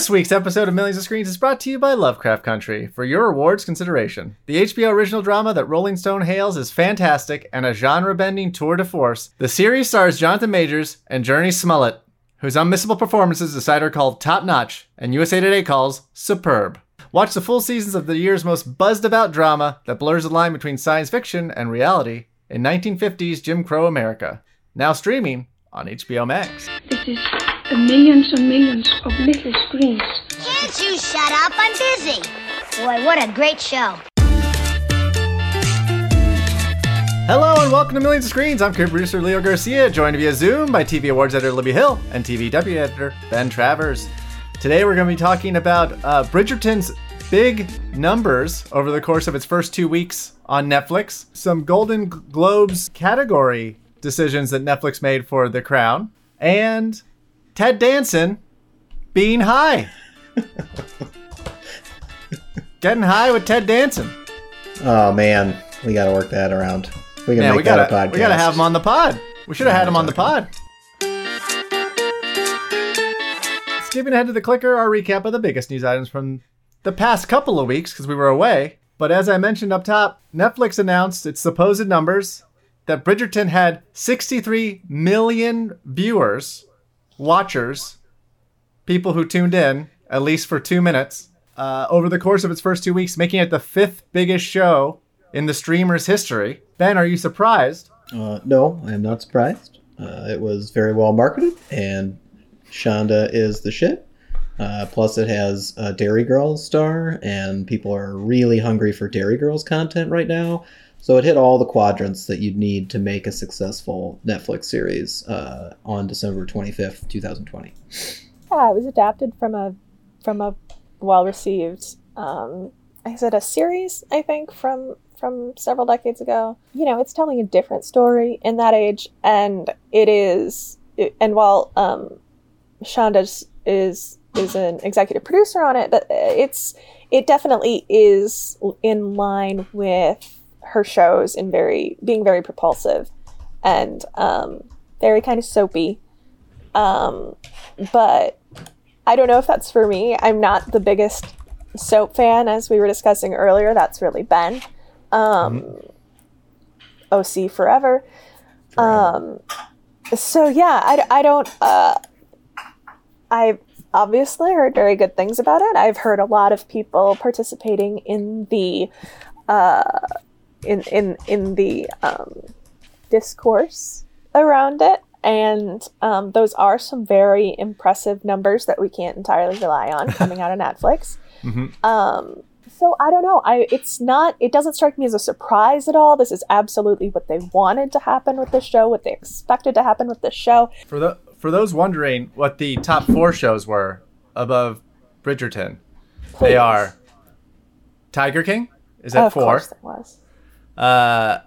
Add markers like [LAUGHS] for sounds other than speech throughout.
This week's episode of Millions of Screens is brought to you by Lovecraft Country for your awards consideration. The HBO original drama that Rolling Stone hails is fantastic and a genre bending tour de force. The series stars Jonathan Majors and Jurnee Smollett, whose unmissable performances the site are called top notch and USA Today calls superb. Watch the full seasons of the year's most buzzed about drama that blurs the line between science fiction and reality in 1950s Jim Crow America. Now streaming on HBO Max. This is millions and millions of little screens. Can't you shut up? I'm busy. Boy, what a great show. Hello and welcome to Millions of Screens. I'm co-producer Leo Garcia, joined via Zoom by TV Awards editor Libby Hill and TV Deputy editor Ben Travers. Today we're going to be talking about uh, Bridgerton's big numbers over the course of its first two weeks on Netflix, some Golden Globes category decisions that Netflix made for The Crown, and Ted Danson being high. Getting high with Ted Danson. Oh man, we got to work that around. We can Yeah, make we that gotta a podcast. we gotta have him on the pod. We should have had him on the pod. Skipping ahead to the clicker, our recap of the biggest news items from the past couple of weeks because we were away. But as I mentioned up top, Netflix announced its supposed numbers that Bridgerton had 63 million viewers, watchers, people who tuned in at least for two minutes uh, over the course of its first two weeks, making it the fifth biggest show in the streamer's history. Ben, are you surprised? Uh, no, I am not surprised. Uh, it was very well marketed, and Shonda is the shit. Uh, plus, it has a Derry Girls star, and people are really hungry for Derry Girls content right now. So it hit all the quadrants that you'd need to make a successful Netflix series uh, on December twenty fifth, two thousand twenty. Yeah, it was adapted from a from a well received um I said a series, I think, from from several decades ago. You know, it's telling a different story in that age and it is it, and while um Shonda is is is an executive producer on it, but it's it definitely is in line with her shows in very being very propulsive and um very kind of soapy. Um but I don't know if that's for me. I'm not the biggest soap fan, as we were discussing earlier. That's really Ben. Um, OC forever. Um, so yeah, I, I don't. Uh, I've obviously heard very good things about it. I've heard a lot of people participating in the uh, in in in the um, discourse around it and um, those are some very impressive numbers that we can't entirely rely on [LAUGHS] coming out of Netflix. Um, so I don't know. I it's not. It doesn't strike me as a surprise at all. This is absolutely what they wanted to happen with the show. What they expected to happen with the show. For the for those wondering what the top four shows were above Bridgerton, they are Tiger King is at of four. course, it was. Uh,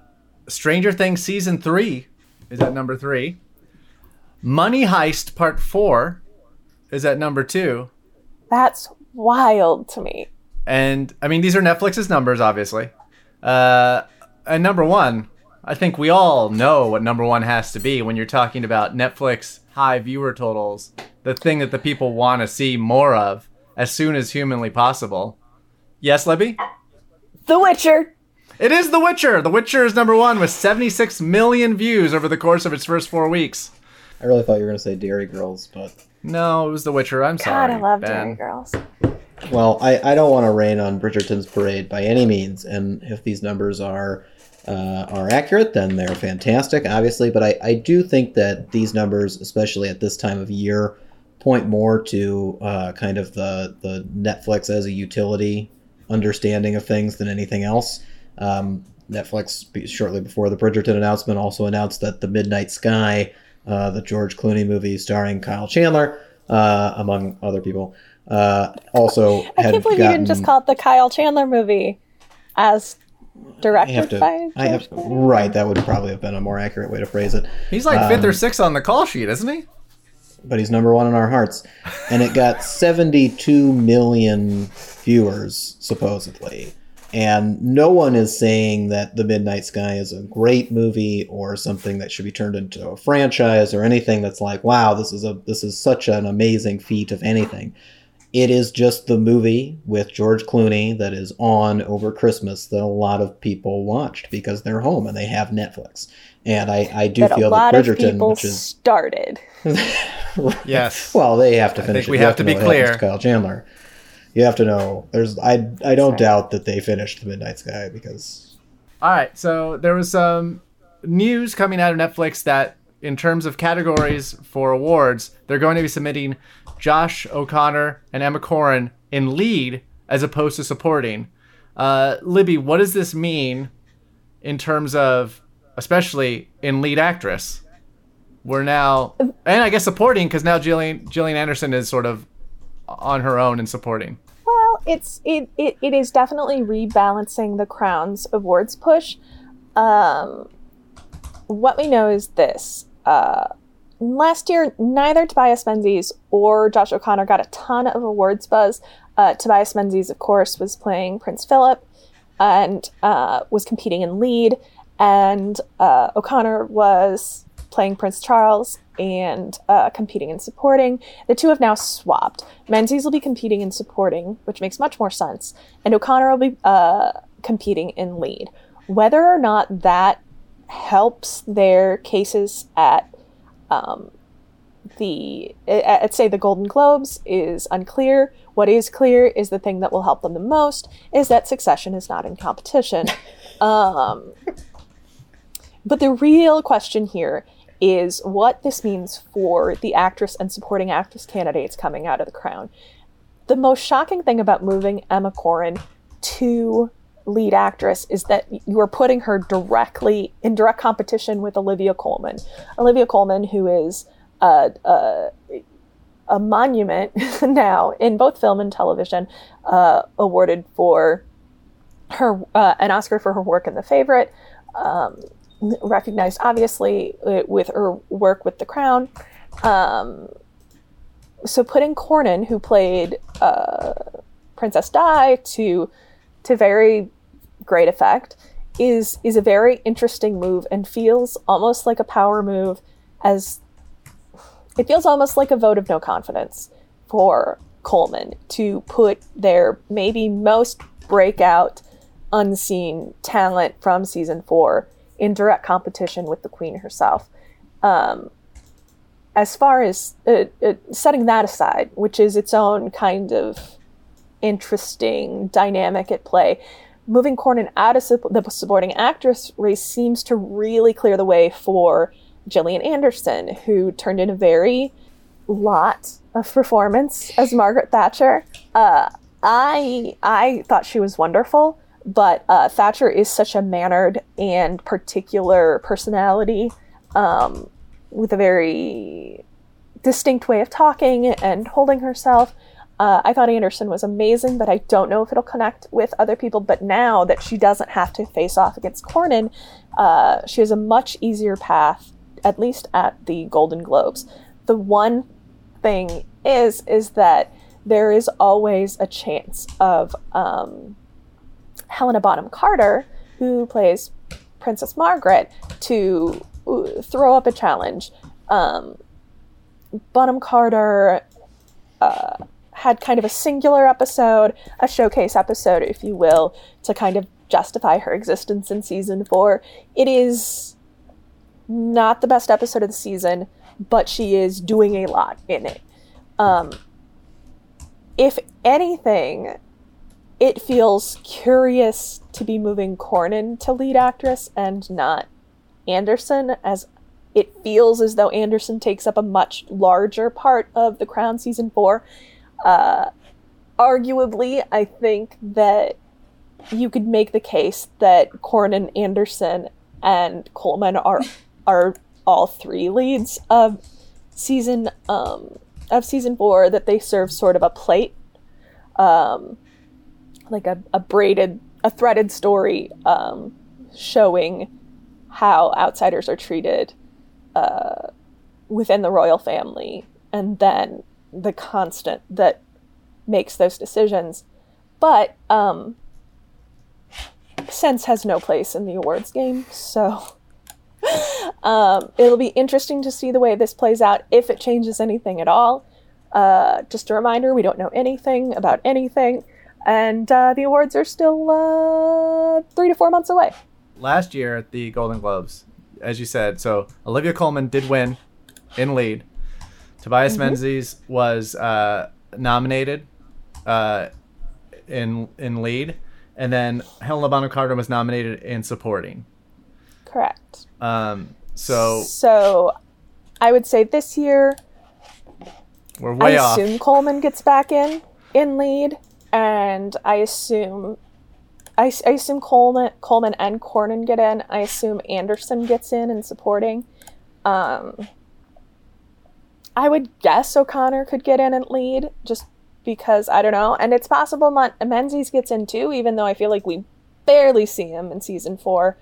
Stranger Things season three is at number three. Money Heist Part Four is at number two. That's wild to me. And I mean, these are Netflix's numbers, obviously. Uh, and number one, I think we all know what number one has to be when you're talking about Netflix high viewer totals, the thing that the people want to see more of as soon as humanly possible. Yes, Libby? The Witcher. It is The Witcher. The Witcher is number one with 76 million views over the course of its first four weeks. I really thought you were going to say Derry Girls, but No, it was The Witcher. I'm God, sorry. I love ben. Derry Girls. Well, I, I don't want to rain on Bridgerton's parade by any means, and if these numbers are uh, are accurate, then they're fantastic, obviously. But I, I do think that these numbers, especially at this time of year, point more to uh, kind of the the Netflix as a utility understanding of things than anything else. Um, Netflix, shortly before the Bridgerton announcement, also announced that The Midnight Sky, uh, the George Clooney movie starring Kyle Chandler, uh, among other people, uh, also I had can't believe you didn't just call it the Kyle Chandler movie, as I directed have to, by. I have to, right. That would probably have been a more accurate way to phrase it. He's like fifth or Um, sixth on the call sheet, isn't he? but he's number one in our hearts. And it got 72 million viewers, supposedly. And no one is saying that The Midnight Sky is a great movie or something that should be turned into a franchise or anything that's like, wow, this is a this is such an amazing feat of anything. it is just the movie with George Clooney that is on over Christmas that a lot of people watched because they're home and they have Netflix. And I, I do that feel a lot that of Bridgerton, people which is started. [LAUGHS] Yes. well, they have to finish. I finish. think we it. Have to know be clear. to Kyle Chandler. You have to know. There's I I don't right. doubt that they finished the Midnight Sky because All right, so there was some news coming out of Netflix that, in terms of categories for awards, they're going to be submitting Josh O'Connor and Emma Corrin in lead as opposed to supporting. Uh, Libby, what does this mean in terms of, especially in lead actress? We're now, and I guess supporting because now Gillian Gillian Anderson is sort of on her own and supporting. It's it, it, it is definitely rebalancing the Crown's awards push. Um, what we know is this: uh, last year, neither Tobias Menzies or Josh O'Connor got a ton of awards buzz. Uh, Tobias Menzies, of course, was playing Prince Philip and uh, was competing in lead, and uh, O'Connor was playing Prince Charles and uh, competing in supporting. The two have now swapped. Menzies will be competing in supporting, which makes much more sense, and O'Connor will be uh, competing in lead. Whether or not that helps their cases at um, the at, at say the Golden Globes is unclear. What is clear is the thing that will help them the most is that Succession is not in competition. [LAUGHS] um, but the real question here is what this means for the actress and supporting actress candidates coming out of the crown. The most shocking thing about moving Emma Corrin to lead actress is that you are putting her directly in direct competition with Olivia Colman. Olivia Colman, who is a, a, a monument [LAUGHS] now in both film and television, uh, awarded for her uh, an Oscar for her work in The Favorite, um, recognized obviously uh, with her work with The Crown. Um, so putting Corrin, who played uh, Princess Di, to to very great effect, is is a very interesting move and feels almost like a power move. As it feels almost like a vote of no confidence for Colman to put their maybe most breakout unseen talent from season four in direct competition with the queen herself. Um, as far as uh, uh, setting that aside, which is its own kind of interesting dynamic at play, moving Corrin out of the supporting actress race seems to really clear the way for Gillian Anderson, who turned in a very lot of performance as Margaret Thatcher. Uh, I I thought she was wonderful, but uh, Thatcher is such a mannered and particular personality um, with a very distinct way of talking and holding herself. Uh, I thought Anderson was amazing, but I don't know if it'll connect with other people. But now that she doesn't have to face off against Corrin, uh, she has a much easier path, at least at the Golden Globes. The one thing is, is that there is always a chance of um, Helena Bonham Carter, who plays Princess Margaret, to throw up a challenge. Um, Bonham Carter uh, had kind of a singular episode, a showcase episode, if you will, to kind of justify her existence in season four. It is not the best episode of the season, but she is doing a lot in it. Um, if anything, it feels curious to be moving Corrin to lead actress and not Anderson, as it feels as though Anderson takes up a much larger part of the Crown season four. Uh, arguably, I think that you could make the case that Corrin, Anderson, and Colman are [LAUGHS] are all three leads of season um, of season four. That they serve sort of a plate, um, like a, a braided, a threaded story um, showing how outsiders are treated uh, within the royal family, and then the constant that makes those decisions. But um, sense has no place in the awards game, so [LAUGHS] um, it'll be interesting to see the way this plays out if it changes anything at all. Uh, just a reminder, we don't know anything about anything, and uh, the awards are still uh, three to four months away. Last year at the Golden Globes, as you said, so Olivia Colman did win in lead. Tobias Menzies was uh, nominated uh, in in lead, and then Helena Bonham Carter was nominated in supporting. Correct. Um, so So, I would say this year, we're way I off. assume Colman gets back in in lead, and I assume I, I assume Colman Colman and Corrin get in. I assume Anderson gets in and supporting. Um, I would guess O'Connor could get in and lead just because I don't know, and it's possible Mon- Menzies gets in too, even though I feel like we barely see him in season four.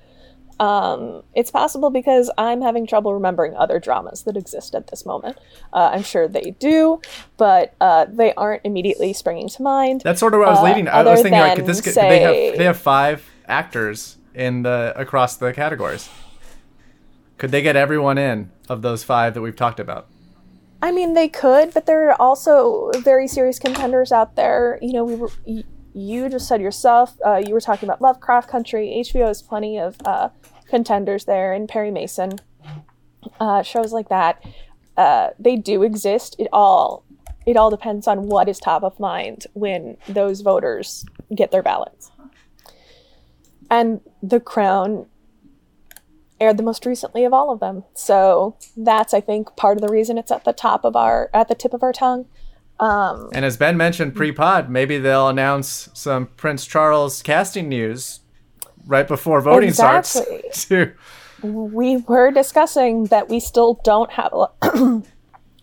Um, it's possible because I'm having trouble remembering other dramas that exist at this moment. Uh, I'm sure they do, but uh, they aren't immediately springing to mind. That's sort of what I was uh, leading. I was thinking like this. Could, they have they have five actors in the across the categories. Could they get everyone in of those five that we've talked about? I mean, they could, but there are also very serious contenders out there. You know, we were. You just said yourself. Uh, you were talking about Lovecraft Country. HBO has plenty of uh, contenders there, and Perry Mason uh, shows like that. Uh, they do exist. It all it all depends on what is top of mind when those voters get their ballots. And The Crown aired the most recently of all of them. So that's I think part of the reason it's at the top of our at the tip of our tongue. Um, And as Ben mentioned pre-pod, maybe they'll announce some Prince Charles casting news right before voting Exactly. [LAUGHS] starts. We were discussing that we still don't have a, [CLEARS THROAT]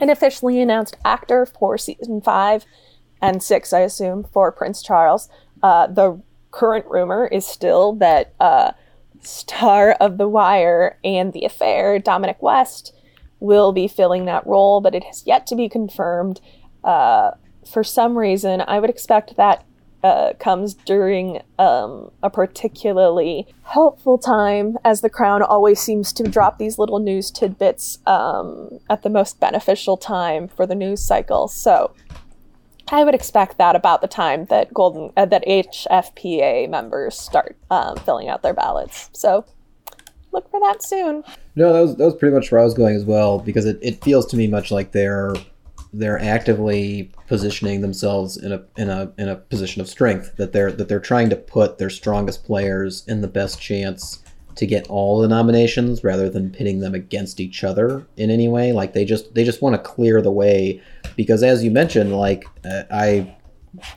an officially announced actor for season five and six, I assume, for Prince Charles. Uh, the current rumor is still that uh, star of The Wire and The Affair, Dominic West, will be filling that role, but it has yet to be confirmed. Uh, for some reason, I would expect that uh, comes during um, a particularly helpful time, as the Crown always seems to drop these little news tidbits um, at the most beneficial time for the news cycle. So I would expect that about the time that Golden uh, that HFPA members start um, filling out their ballots. So look for that soon. No, that was that was pretty much where I was going as well because it, it feels to me much like they're they're actively positioning themselves in a in a in a position of strength that they're that they're trying to put their strongest players in the best chance to get all the nominations rather than pitting them against each other in any way. Like they just they just want to clear the way because as you mentioned like uh, I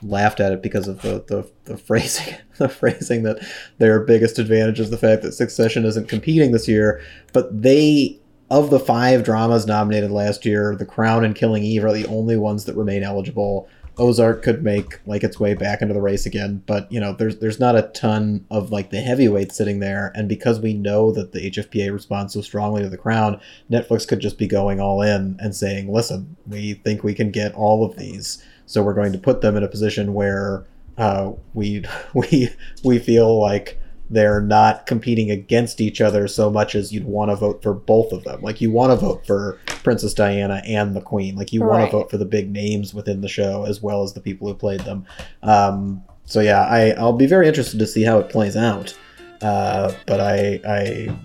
laughed at it because of the, the, the phrasing [LAUGHS] the phrasing that their biggest advantage is the fact that Succession isn't competing this year but they of the five dramas nominated last year The Crown and Killing Eve are the only ones that remain eligible. Ozark could make like its way back into the race again but you know there's there's not a ton of like the heavyweights sitting there and because we know that the HFPA responds so strongly to The Crown Netflix could just be going all in and saying listen we think we can get all of these. So we're going to put them in a position where uh, we [LAUGHS] we we feel like they're not competing against each other so much as you'd want to vote for both of them. Like you want to vote for Princess Diana and the Queen. Like you want to vote for the big names within the show as well as the people who played them. Um, so yeah, I I'll be very interested to see how it plays out. Uh, but I I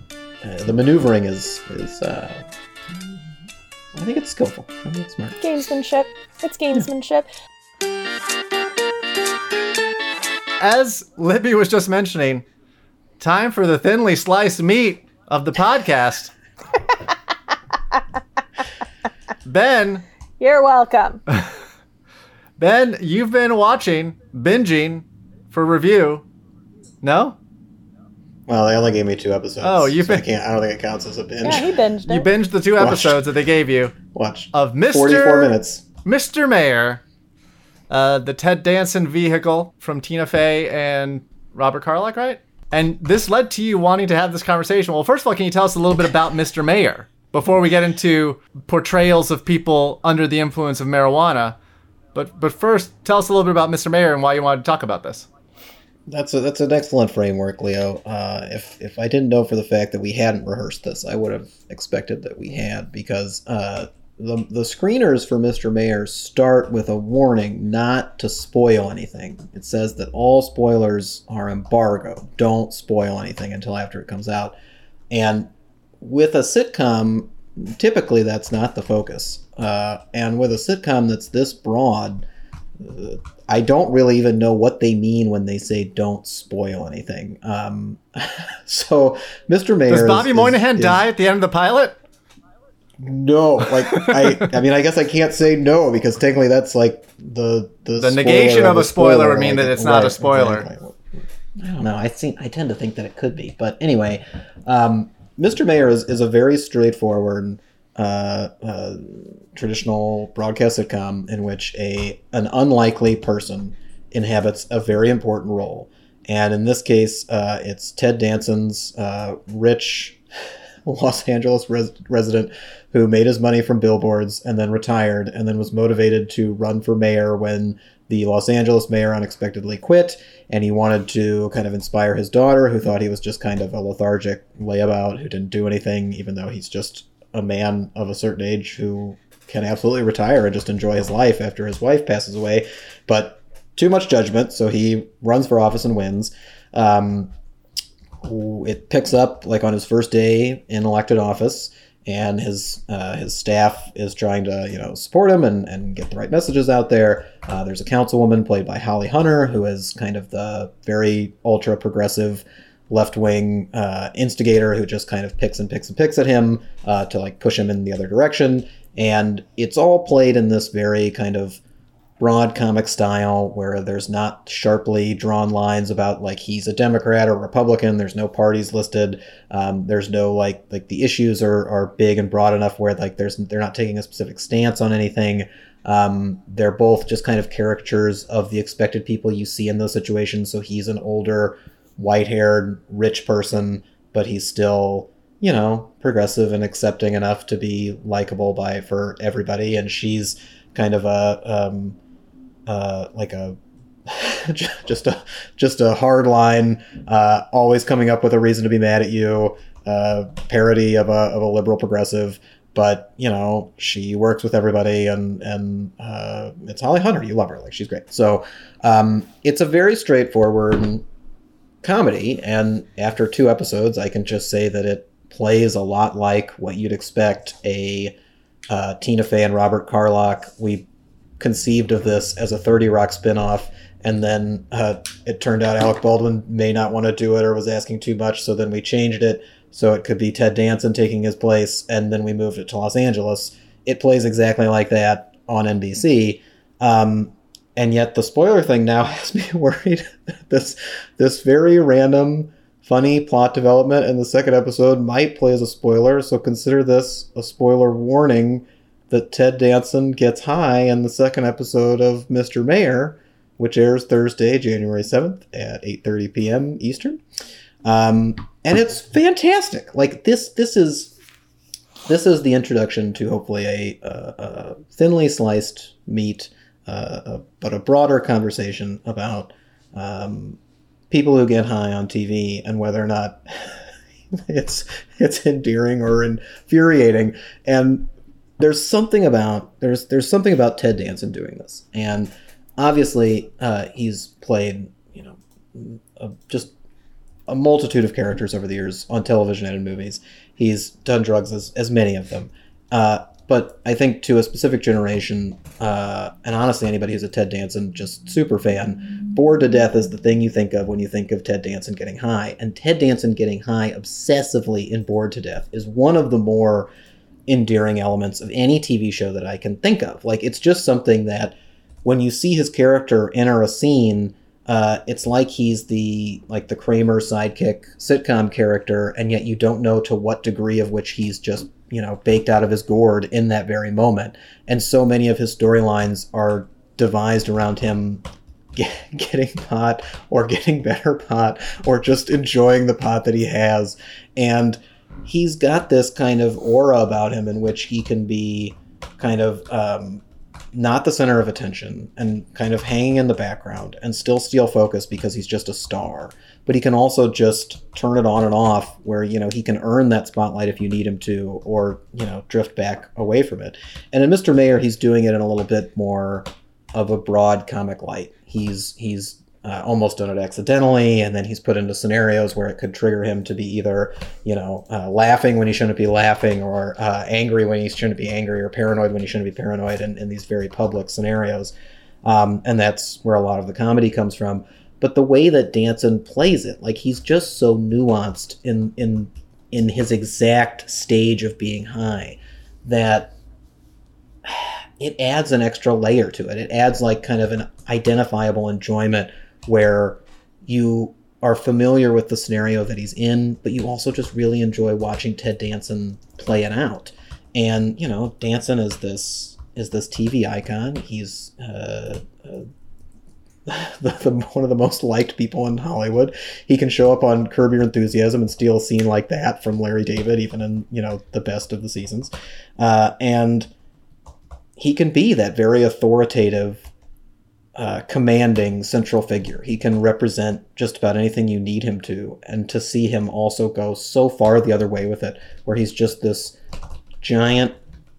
uh, the maneuvering is is uh, I think it's skillful. I think it's smart. Gamesmanship. It's gamesmanship. As Libby was just mentioning, time for the thinly sliced meat of the podcast. ben, You're welcome. [LAUGHS] Ben, you've been watching, binging for review. No? Well, they only gave me two episodes. Oh, you've so I can't. I don't think it counts as a binge. Yeah, he binged it. You binged the two Watched. episodes that they gave you Watch. of Mr. 44 minutes. Mr. Mayor, uh, the Ted Danson vehicle from Tina Fey and Robert Carlock, right? And this led to you wanting to have this conversation. Well, first of all, can you tell us a little bit about Mr. Mayor before we get into portrayals of people under the influence of marijuana? But but first, tell us a little bit about Mr. Mayor and why you wanted to talk about this. That's a, that's an excellent framework, Leo. Uh, if if I didn't know for the fact that we hadn't rehearsed this, I would have expected that we had because uh, the the screeners for Mr. Mayor start with a warning not to spoil anything. It says that all spoilers are embargo. Don't spoil anything until after it comes out. And with a sitcom, typically that's not the focus. Uh, and with a sitcom that's this broad, uh, I don't really even know what they mean when they say "don't spoil anything." Um, [LAUGHS] so, Mr. Mayor Does Bobby is- Moynihan is- die at the end of the pilot? No, [LAUGHS] like I, I mean, I guess I can't say no because technically that's like the the, The negation of a spoiler would mean like, that it's not a spoiler. exactly. I don't know. I think I tend to think that it could be, but anyway, um, Mr. Mayor is, is a very straightforward, uh, uh, traditional broadcast sitcom in which a an unlikely person inhabits a very important role, and in this case, uh, it's Ted Danson's uh, rich [LAUGHS] Los Angeles res- resident who made his money from billboards and then retired and then was motivated to run for mayor when the Los Angeles mayor unexpectedly quit. And he wanted to kind of inspire his daughter who thought he was just kind of a lethargic layabout who didn't do anything even though he's just a man of a certain age who can absolutely retire and just enjoy his life after his wife passes away. But too much judgment so he runs for office and wins. Um, it picks up like on his first day in elected office and his uh, his staff is trying to you know support him and, and get the right messages out there. Uh, there's a councilwoman played by Holly Hunter who is kind of the very ultra progressive left wing uh, instigator who just kind of picks and picks and picks at him uh, to like push him in the other direction. And it's all played in this very kind of broad comic style where there's not sharply drawn lines about like he's a Democrat or Republican. There's no parties listed. Um, there's no like like the issues are, are big and broad enough where like there's they're not taking a specific stance on anything. Um, they're both just kind of caricatures of the expected people you see in those situations. So he's an older, white-haired, rich person, but he's still you know progressive and accepting enough to be likable by for everybody. And she's kind of a um, uh, like a [LAUGHS] just a just a hard line, uh, always coming up with a reason to be mad at you, uh, parody of a of a liberal progressive. But you know she works with everybody, and and uh, it's Holly Hunter. You love her, like she's great. So um, it's a very straightforward comedy, and after two episodes, I can just say that it plays a lot like what you'd expect a uh, Tina Fey and Robert Carlock. We conceived of this as a 30 Rock spinoff, and then uh, it turned out Alec Baldwin may not want to do it or was asking too much, so then we changed it so it could be Ted Danson taking his place, and then we moved it to Los Angeles. It plays exactly like that on NBC. Um, and yet the spoiler thing now [LAUGHS] has me worried this this very random funny plot development in the second episode might play as a spoiler so consider this a spoiler warning that Ted Danson gets high in the second episode of Mr. Mayor, which airs Thursday, January 7th at 8:30 p.m. Eastern. Um, and it's fantastic. Like this this is this is the introduction to hopefully a, a, thinly sliced meat uh, a, but a broader conversation about um, people who get high on TV and whether or not [LAUGHS] it's it's endearing or infuriating. And there's something about there's there's something about Ted Danson doing this, and obviously uh, he's played you know a, just a multitude of characters over the years on television and in movies. He's done drugs as as many of them. Uh, but I think to a specific generation, uh, and honestly, anybody who's a Ted Danson just super fan, bored to death is the thing you think of when you think of Ted Danson getting high. And Ted Danson getting high obsessively in Bored to Death is one of the more endearing elements of any TV show that I can think of. Like, it's just something that when you see his character enter a scene, uh, it's like he's the like the Kramer sidekick sitcom character, and yet you don't know to what degree of which he's just you know baked out of his gourd in that very moment. And so many of his storylines are devised around him get, [LAUGHS] getting pot or getting better pot or just enjoying the pot that he has, and he's got this kind of aura about him in which he can be kind of um, not the center of attention and kind of hanging in the background and still steal focus because he's just a star. But he can also just turn it on and off where, you know, he can earn that spotlight if you need him to or, you know, drift back away from it. And in Mr. Mayor, he's doing it in a little bit more of a broad comic light. He's he's uh, almost done it accidentally, and then he's put into scenarios where it could trigger him to be either, you know, uh, laughing when he shouldn't be laughing, or uh, angry when he shouldn't be angry, or paranoid when he shouldn't be paranoid, in, in these very public scenarios. Um, and that's where a lot of the comedy comes from. But the way that Danson plays it, like he's just so nuanced in in in his exact stage of being high, that [SIGHS] it adds an extra layer to it. It adds like kind of an identifiable enjoyment where you are familiar with the scenario that he's in, but you also just really enjoy watching Ted Danson play it out. And you know, Danson is this is this TV icon. He's uh, uh, the, [LAUGHS] the, one of the most liked people in Hollywood. He can show up on Curb Your Enthusiasm and steal a scene like that from Larry David, even in you know the best of the seasons. Uh, and he can be that very authoritative uh, commanding central figure. He can represent just about anything you need him to, and to see him also go so far the other way with it, where he's just this giant,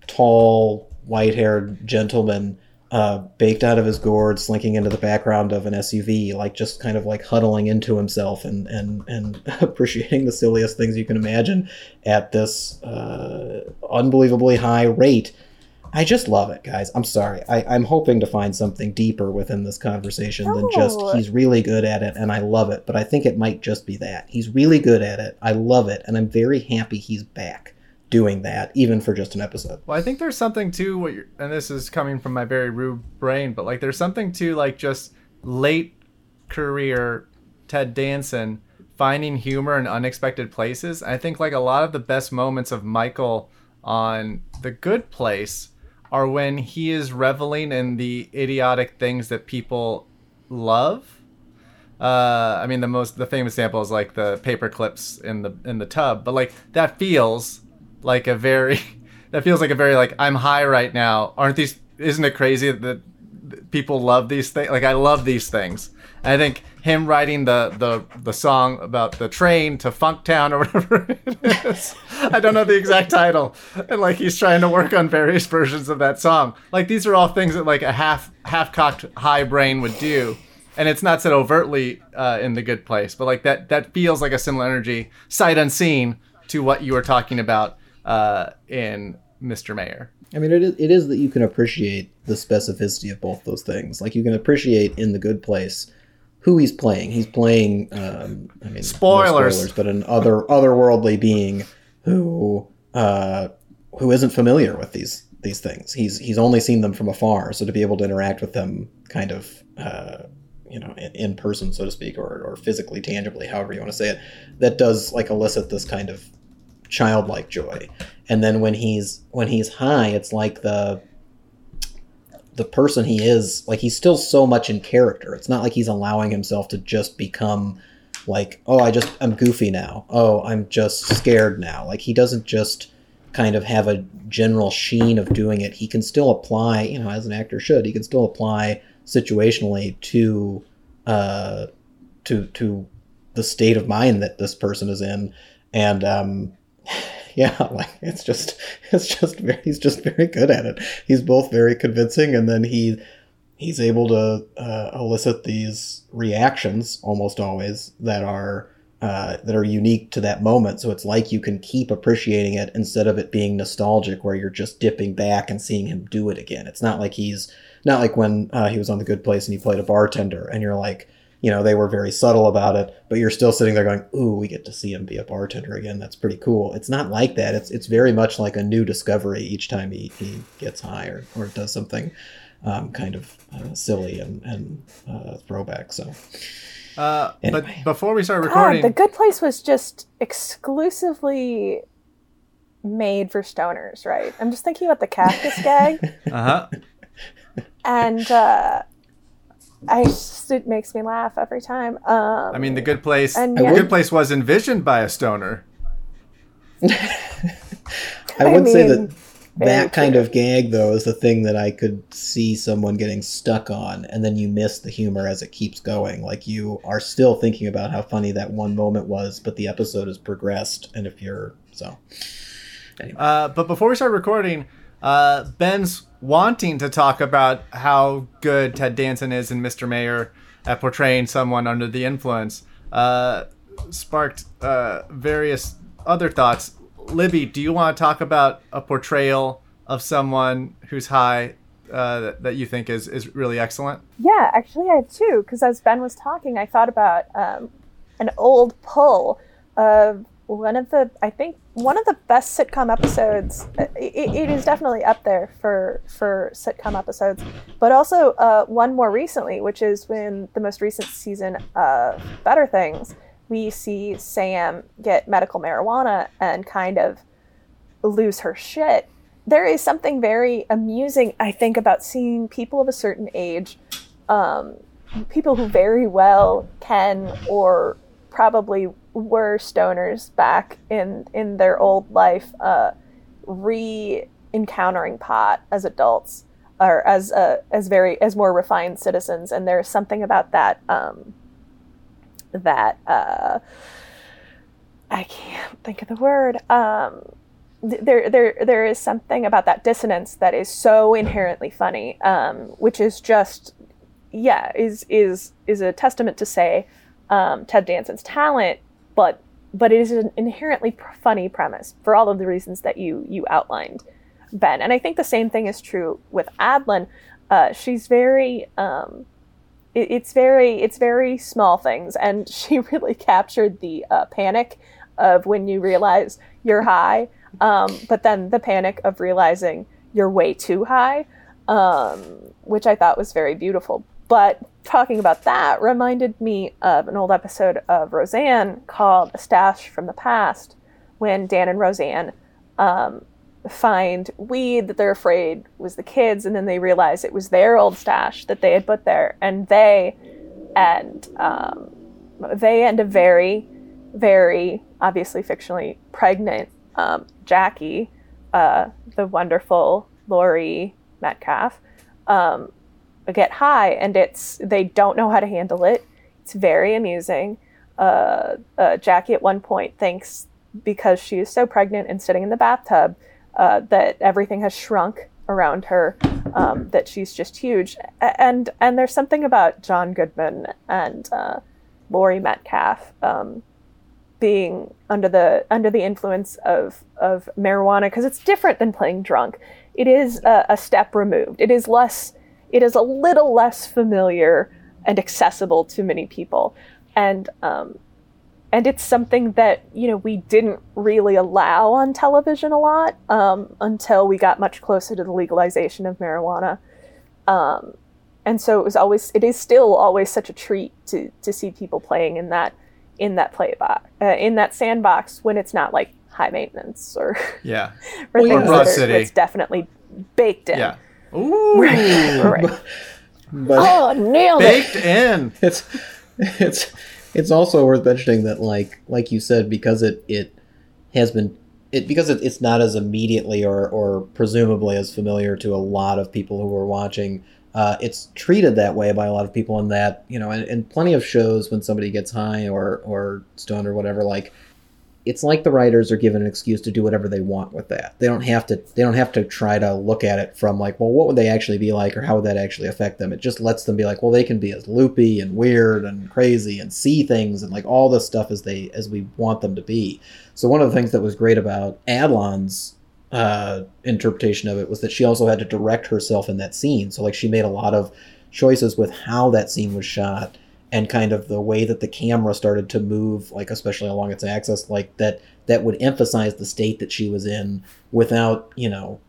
tall, white-haired gentleman uh, baked out of his gourd, slinking into the background of an SUV, like just kind of like huddling into himself and and and [LAUGHS] appreciating the silliest things you can imagine at this uh, unbelievably high rate I just love it, guys. I'm sorry. I, am hoping to find something deeper within this conversation no. than just he's really good at it and I love it. But I think it might just be that. He's really good at it. I love it. And I'm very happy he's back doing that, even for just an episode. Well, I think there's something to what you're, and this is coming from my very rude brain, but like there's something to like just late career Ted Danson finding humor in unexpected places. I think like a lot of the best moments of Michael on The Good Place are when he is reveling in the idiotic things that people love. Uh, I mean, the most the famous example is like the paper clips in the in the tub, but like that feels like a very [LAUGHS] that feels like a very like I'm high right now. Aren't these? Isn't it crazy that people love these things? Like I love these things. And I think him writing the, the the song about the train to Funktown or whatever [LAUGHS] it is. I don't know the exact title. And like he's trying to work on various versions of that song. Like these are all things that like a half half cocked high brain would do. And it's not said overtly uh, in the good place, but like that that feels like a similar energy, sight unseen, to what you were talking about uh, in Mr. Mayor. I mean, it is, it is that you can appreciate the specificity of both those things. Like you can appreciate in the good place who he's playing. He's playing, um, I mean, spoilers. No spoilers, but an other otherworldly being who uh, who isn't familiar with these these things. He's he's only seen them from afar, so to be able to interact with them, kind of, uh, you know, in, in, person, so to speak, or or physically, tangibly, however you want to say it, that does like elicit this kind of childlike joy. And then when he's when he's high, it's like the the person he is, like he's still so much in character. It's not like he's allowing himself to just become like, oh, I just I'm goofy now. Oh, I'm just scared now. Like he doesn't just kind of have a general sheen of doing it. He can still apply, you know, as an actor should. He can still apply situationally to uh to to the state of mind that this person is in and um [LAUGHS] yeah, like it's just it's just very, he's just very good at it. He's both very convincing, and then he he's able to uh, elicit these reactions almost always that are uh, that are unique to that moment. So it's like you can keep appreciating it instead of it being nostalgic, where you're just dipping back and seeing him do it again. It's not like he's not like when uh, he was on the Good Place and he played a bartender, and you're like you know, they were very subtle about it, but you're still sitting there going, "Ooh, we get to see him be a bartender again. That's pretty cool." It's not like that. It's it's very much like a new discovery each time he, he gets high or, or does something um, kind of uh, silly and and uh, throwback. So. Uh, anyway. But before we start recording, God, the Good Place was just exclusively made for stoners, right? I'm just thinking about the cactus gag. [LAUGHS] uh huh. And uh, I just, it makes me laugh every time. Um, I mean, the good place. And, the good place was envisioned by a stoner. I, [LAUGHS] I would mean, say that that kind true. of gag though is the thing that I could see someone getting stuck on, and then you miss the humor as it keeps going. Like you are still thinking about how funny that one moment was, but the episode has progressed, and if you're so. Uh, but before we start recording, uh, Ben's wanting to talk about how good Ted Danson is in Mr. Mayor at portraying someone under the influence. Uh, sparked uh, various other thoughts. Libby, do you want to talk about a portrayal of someone who's high uh, that, you think is, is really excellent? Yeah, actually, I have two because as Ben was talking, I thought about um, an old pull of one of the, I think, one of the best sitcom episodes. uh, It, it is definitely up there for for sitcom episodes, but also uh, one more recently, which is when the most recent season of Better Things, we see Sam get medical marijuana and kind of lose her shit. There is something very amusing, I think, about seeing people of a certain age, um, people who very well can or probably were stoners back in in their old life, uh, re encountering pot as adults or as uh, as very as more refined citizens, and there's something about that um, that uh, I can't think of the word. Um, th- there, there, there is something about that dissonance that is so inherently funny, um, which is just, yeah, is is is a testament to say um, Ted Danson's talent, but but it is an inherently funny premise for all of the reasons that you you outlined, Ben. And I think the same thing is true with Adlon. Uh, she's very um, it, it's very it's very small things and [LAUGHS] she really captured the uh, panic of when you realize you're high um, but then the panic of realizing you're way too high um, which i thought was very beautiful but talking about that reminded me of an old episode of roseanne called a stash from the past when dan and roseanne um, find weed that they're afraid was the kids and then they realize it was their old stash that they had put there. And they and um, they and a very very obviously fictionally pregnant um, jackie uh, the wonderful laurie metcalf um, get high and it's they don't know how to handle it it's very amusing uh, uh, jackie at one point thinks because she is so pregnant and sitting in the bathtub uh, that everything has shrunk around her, um, that she's just huge. And and there's something about John Goodman and uh, Laurie Metcalf um, being under the under the influence of of marijuana because it's different than playing drunk. It is a, a step removed. It is less. It is a little less familiar and accessible to many people, and um, and it's something that you know we didn't really allow on television a lot um, until we got much closer to the legalization of marijuana um, and so it was always it is still always such a treat to to see people playing in that in that play box uh, in that sandbox when it's not like high maintenance or, Yeah. [LAUGHS] or Well, yeah. things Broad that are, City. that's definitely baked in Yeah. Ooh. right. But oh nailed it Baked in. [LAUGHS] it's it's it's also worth mentioning that like like you said because it it has been it because it, it's not as immediately or or presumably as familiar to a lot of people who are watching uh, it's treated that way by a lot of people in that you know and, in plenty of shows when somebody gets high or or stoned or whatever like it's like the writers are given an excuse to do whatever they want with that. They don't have to they don't have to try to look at it from like, well, what would they actually be like or how would that actually affect them? It just lets them be like, well, they can be as loopy and weird and crazy and see things and like all this stuff as they as we want them to be. So one of the things that was great about Adlon's uh, interpretation of it was that she also had to direct herself in that scene. So like she made a lot of choices with how that scene was shot and kind of the way that the camera started to move like especially along its axis like that that would emphasize the state that she was in without you know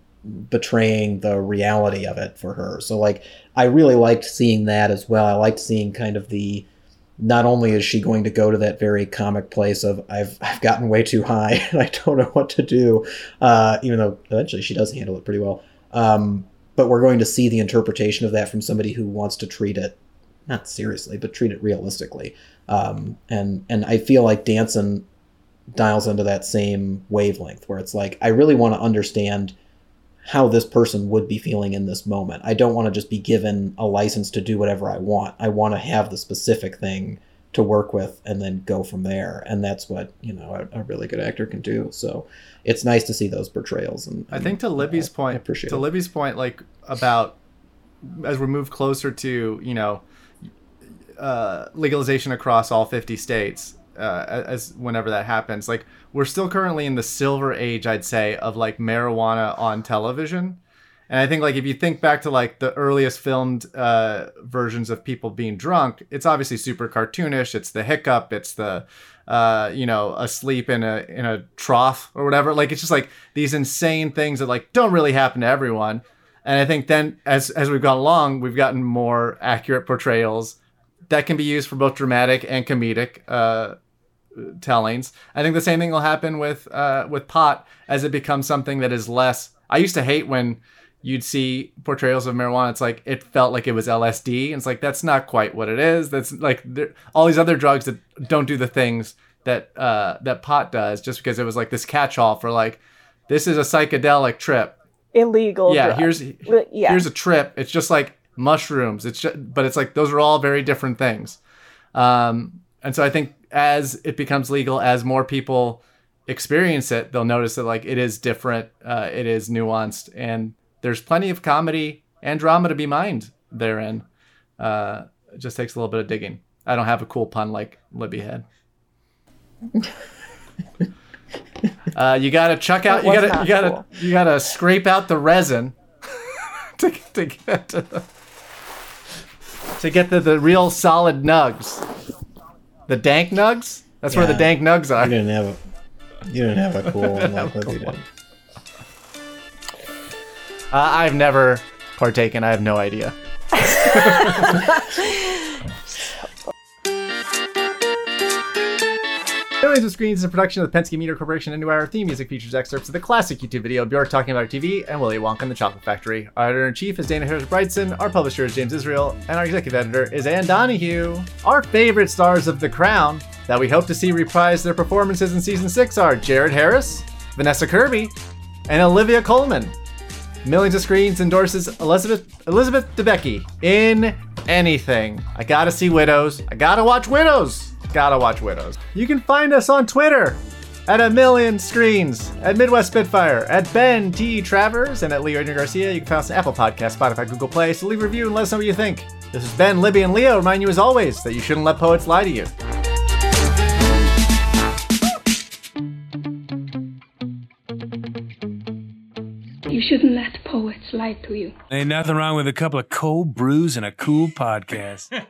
betraying the reality of it for her so like i really liked seeing that as well i liked seeing kind of the not only is she going to go to that very comic place of I've I've gotten way too high and [LAUGHS] I don't know what to do, uh, even though eventually she does handle it pretty well. Um, but we're going to see the interpretation of that from somebody who wants to treat it not seriously, but treat it realistically. Um, and and I feel like Danson dials into that same wavelength where it's like I really want to understand how this person would be feeling in this moment. I don't want to just be given a license to do whatever I want. I want to have the specific thing to work with and then go from there. And that's what, you know, a, a really good actor can do. So it's nice to see those portrayals. And, I think to Libby's I point, appreciate to it. Libby's point, like about as we move closer to you know uh, legalization across all 50 states, uh, as whenever that happens, like we're still currently in the silver age, I'd say, of like marijuana on television. And I think like if you think back to like the earliest filmed uh, versions of people being drunk, it's obviously super cartoonish. It's the hiccup. It's the uh, you know asleep in a in a trough or whatever. Like it's just like these insane things that like don't really happen to everyone. And I think then as as we've gone along, we've gotten more accurate portrayals that can be used for both dramatic and comedic uh, tellings. I think the same thing will happen with uh, with pot as it becomes something that is less. I used to hate when you'd see portrayals of marijuana. It's like it felt like it was LSD, and it's like that's not quite what it is. That's like there- all these other drugs that don't do the things that uh, that pot does, just because it was like this catch-all for like this is a psychedelic trip. Illegal. Yeah, drug. here's yeah. here's a trip. It's just like mushrooms. It's just, but it's like those are all very different things. Um, and so I think as it becomes legal, as more people experience it, they'll notice that like it is different, uh, it is nuanced, and there's plenty of comedy and drama to be mined therein. Uh, it just takes a little bit of digging. I don't have a cool pun like Libby had. [LAUGHS] Uh, you gotta chuck out. You gotta. You gotta. cool. You gotta scrape out the resin [LAUGHS] to, to get to the, to get the, the real solid nugs. The dank nugs. That's where the dank nugs are. You didn't have a you didn't have a cool [LAUGHS] one like Libby did. Uh, I've never partaken. I have no idea. [LAUGHS] [LAUGHS] Millions of Screens is a production of the Penske Media Corporation and Our theme music features excerpts of the classic YouTube video Bjork talking about TV and Willy Wonka and the Chocolate Factory. Our editor in chief is Dana Harris Bridson, our publisher is James Israel, and our executive editor is Ann Donahue. Our favorite stars of The Crown that we hope to see reprise their performances in season six are Jared Harris, Vanessa Kirby, and Olivia Colman. Millions of Screens endorses Elizabeth Elizabeth Debicki in anything. I gotta see Widows. I gotta watch Widows. Gotta watch Widows. You can find us on Twitter at a million screens, at Midwest Spitfire, at Ben T. Travers, and at Leo Adrian Garcia. You can find us on Apple Podcasts, Spotify, Google Play. So leave a review and let us know what you think. This is Ben, Libby, and Leo. Remind you as always that you shouldn't let poets lie to you. You shouldn't let poets lie to you. Ain't nothing wrong with a couple of cold brews and a cool [LAUGHS] podcast.